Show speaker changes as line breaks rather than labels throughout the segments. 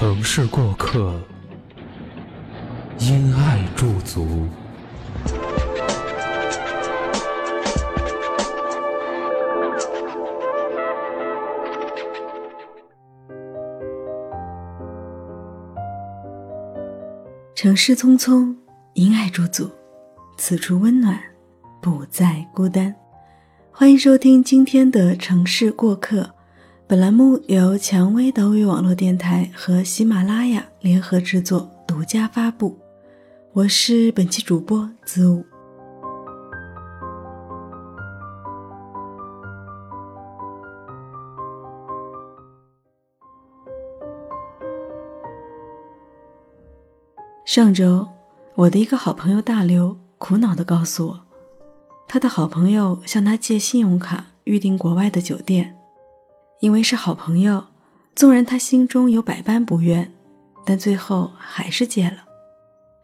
城市过客，因爱驻足。
城市匆匆，因爱驻足，此处温暖，不再孤单。欢迎收听今天的《城市过客》。本栏目由蔷薇岛屿网络电台和喜马拉雅联合制作，独家发布。我是本期主播子午。上周，我的一个好朋友大刘苦恼地告诉我，他的好朋友向他借信用卡预订国外的酒店。因为是好朋友，纵然他心中有百般不愿，但最后还是借了。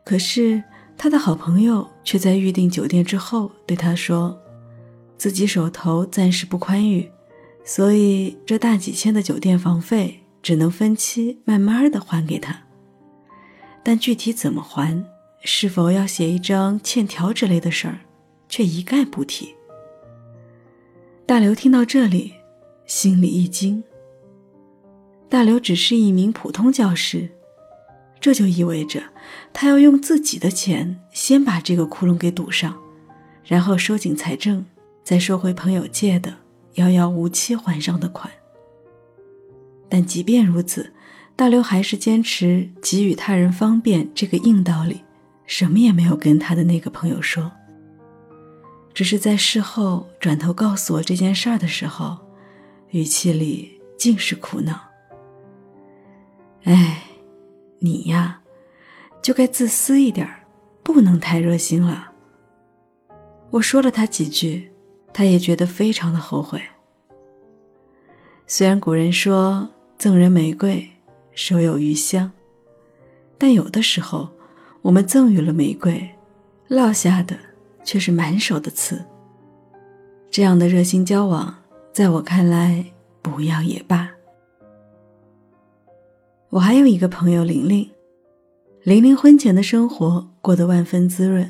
可是他的好朋友却在预订酒店之后对他说，自己手头暂时不宽裕，所以这大几千的酒店房费只能分期慢慢的还给他。但具体怎么还，是否要写一张欠条之类的事儿，却一概不提。大刘听到这里。心里一惊。大刘只是一名普通教师，这就意味着他要用自己的钱先把这个窟窿给堵上，然后收紧财政，再收回朋友借的遥遥无期还上的款。但即便如此，大刘还是坚持给予他人方便这个硬道理，什么也没有跟他的那个朋友说。只是在事后转头告诉我这件事儿的时候。语气里尽是苦恼。哎，你呀，就该自私一点不能太热心了。我说了他几句，他也觉得非常的后悔。虽然古人说赠人玫瑰，手有余香，但有的时候，我们赠予了玫瑰，落下的却是满手的刺。这样的热心交往。在我看来，不要也罢。我还有一个朋友玲玲，玲玲婚前的生活过得万分滋润，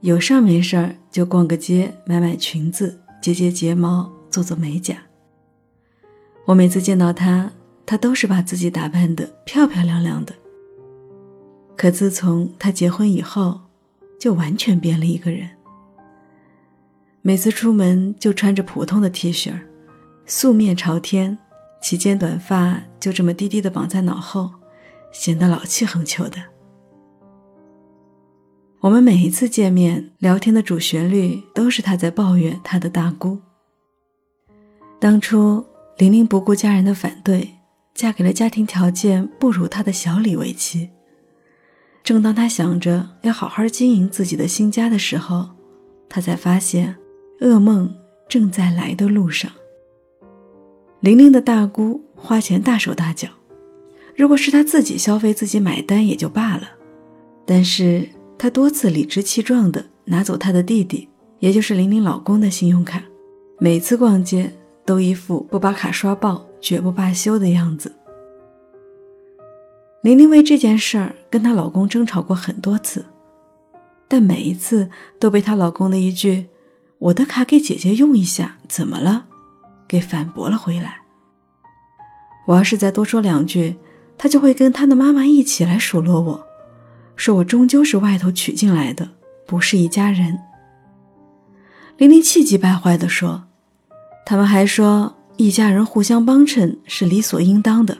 有事儿没事儿就逛个街，买买裙子，接接睫毛，做做美甲。我每次见到她，她都是把自己打扮的漂漂亮亮的。可自从她结婚以后，就完全变了一个人。每次出门就穿着普通的 T 恤，素面朝天，齐肩短发就这么低低的绑在脑后，显得老气横秋的。我们每一次见面聊天的主旋律都是他在抱怨他的大姑。当初玲玲不顾家人的反对，嫁给了家庭条件不如她的小李为妻。正当她想着要好好经营自己的新家的时候，她才发现。噩梦正在来的路上。玲玲的大姑花钱大手大脚，如果是她自己消费自己买单也就罢了，但是她多次理直气壮的拿走她的弟弟，也就是玲玲老公的信用卡，每次逛街都一副不把卡刷爆绝不罢休的样子。玲玲为这件事儿跟她老公争吵过很多次，但每一次都被她老公的一句。我的卡给姐姐用一下，怎么了？给反驳了回来。我要是再多说两句，他就会跟他的妈妈一起来数落我，说我终究是外头娶进来的，不是一家人。玲玲气急败坏地说：“他们还说一家人互相帮衬是理所应当的，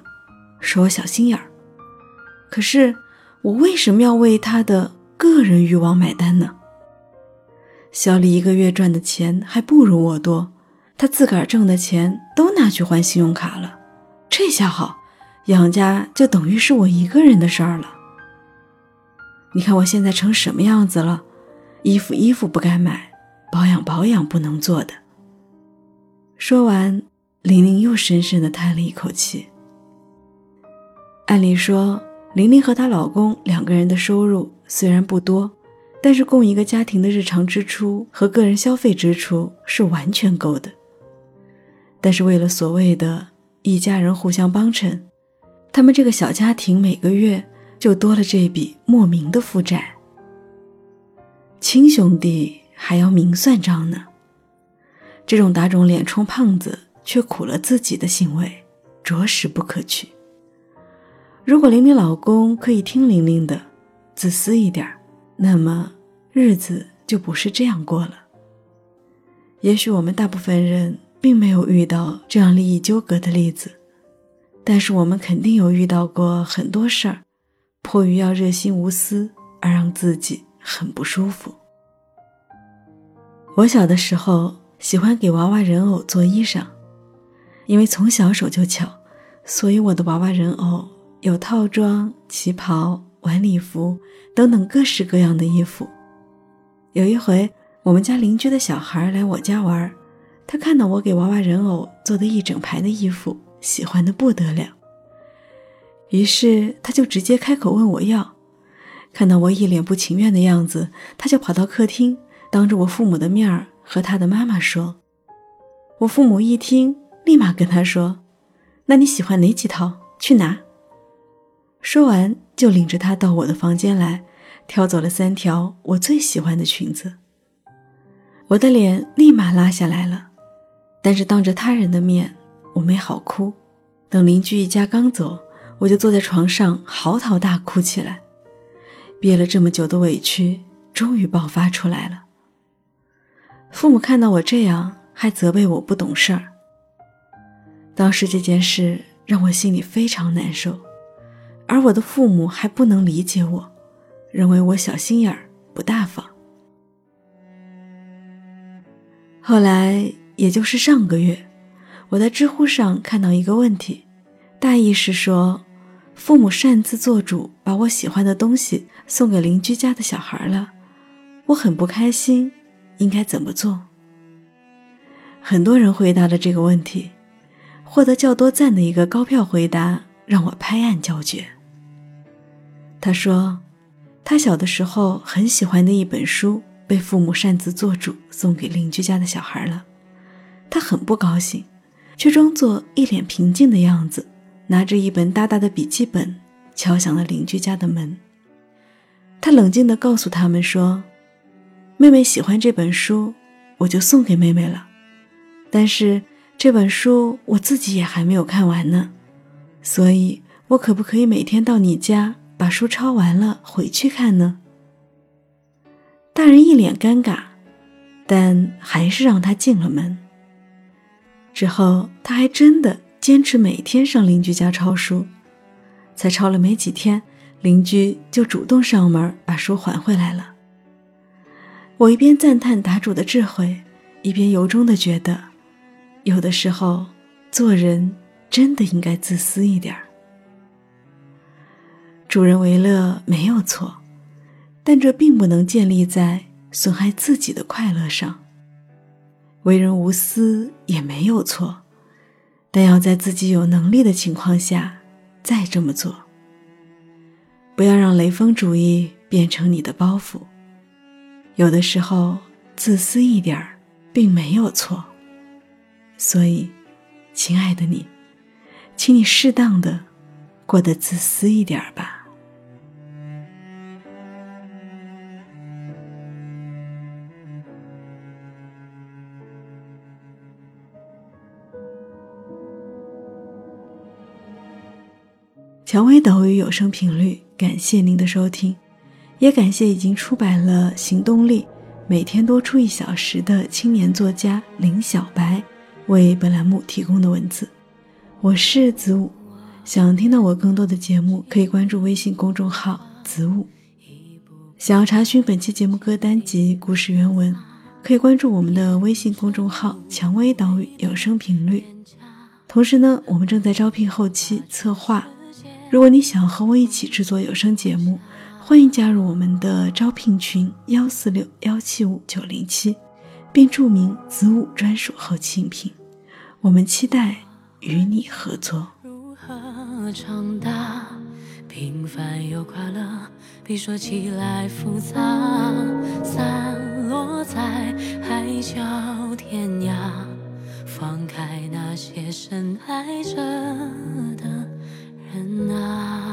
说我小心眼儿。可是我为什么要为他的个人欲望买单呢？”小李一个月赚的钱还不如我多，他自个儿挣的钱都拿去还信用卡了，这下好，养家就等于是我一个人的事儿了。你看我现在成什么样子了？衣服衣服不该买，保养保养不能做的。说完，玲玲又深深的叹了一口气。按理说，玲玲和她老公两个人的收入虽然不多，但是供一个家庭的日常支出和个人消费支出是完全够的。但是为了所谓的一家人互相帮衬，他们这个小家庭每个月就多了这笔莫名的负债。亲兄弟还要明算账呢，这种打肿脸充胖子却苦了自己的行为，着实不可取。如果玲玲老公可以听玲玲的，自私一点儿那么日子就不是这样过了。也许我们大部分人并没有遇到这样利益纠葛的例子，但是我们肯定有遇到过很多事儿，迫于要热心无私而让自己很不舒服。我小的时候喜欢给娃娃人偶做衣裳，因为从小手就巧，所以我的娃娃人偶。有套装、旗袍、晚礼服等等各式各样的衣服。有一回，我们家邻居的小孩来我家玩，他看到我给娃娃人偶做的一整排的衣服，喜欢的不得了。于是他就直接开口问我要。看到我一脸不情愿的样子，他就跑到客厅，当着我父母的面儿和他的妈妈说。我父母一听，立马跟他说：“那你喜欢哪几套？去拿。”说完，就领着他到我的房间来，挑走了三条我最喜欢的裙子。我的脸立马拉下来了，但是当着他人的面，我没好哭。等邻居一家刚走，我就坐在床上嚎啕大哭起来。憋了这么久的委屈，终于爆发出来了。父母看到我这样，还责备我不懂事儿。当时这件事让我心里非常难受。而我的父母还不能理解我，认为我小心眼儿不大方。后来，也就是上个月，我在知乎上看到一个问题，大意是说，父母擅自做主，把我喜欢的东西送给邻居家的小孩了，我很不开心，应该怎么做？很多人回答了这个问题，获得较多赞的一个高票回答，让我拍案叫绝。他说，他小的时候很喜欢的一本书被父母擅自做主送给邻居家的小孩了，他很不高兴，却装作一脸平静的样子，拿着一本大大的笔记本敲响了邻居家的门。他冷静地告诉他们说：“妹妹喜欢这本书，我就送给妹妹了。但是这本书我自己也还没有看完呢，所以我可不可以每天到你家？”把书抄完了回去看呢。大人一脸尴尬，但还是让他进了门。之后他还真的坚持每天上邻居家抄书，才抄了没几天，邻居就主动上门把书还回来了。我一边赞叹答主的智慧，一边由衷的觉得，有的时候做人真的应该自私一点儿。助人为乐没有错，但这并不能建立在损害自己的快乐上。为人无私也没有错，但要在自己有能力的情况下再这么做。不要让雷锋主义变成你的包袱。有的时候自私一点儿并没有错，所以，亲爱的你，请你适当的过得自私一点儿吧。蔷薇岛屿有声频率，感谢您的收听，也感谢已经出版了《行动力》，每天多出一小时的青年作家林小白为本栏目提供的文字。我是子午，想听到我更多的节目，可以关注微信公众号子午。想要查询本期节目歌单及故事原文，可以关注我们的微信公众号“蔷薇岛屿有声频率”。同时呢，我们正在招聘后期策划。如果你想和我一起制作有声节目，欢迎加入我们的招聘群幺四六幺七五九零七，并注明子午专属后期音频。我们期待与你合作。
如何长大？平凡又快乐，比说起来复杂。散落在海角天涯，放开那些深爱着的人啊。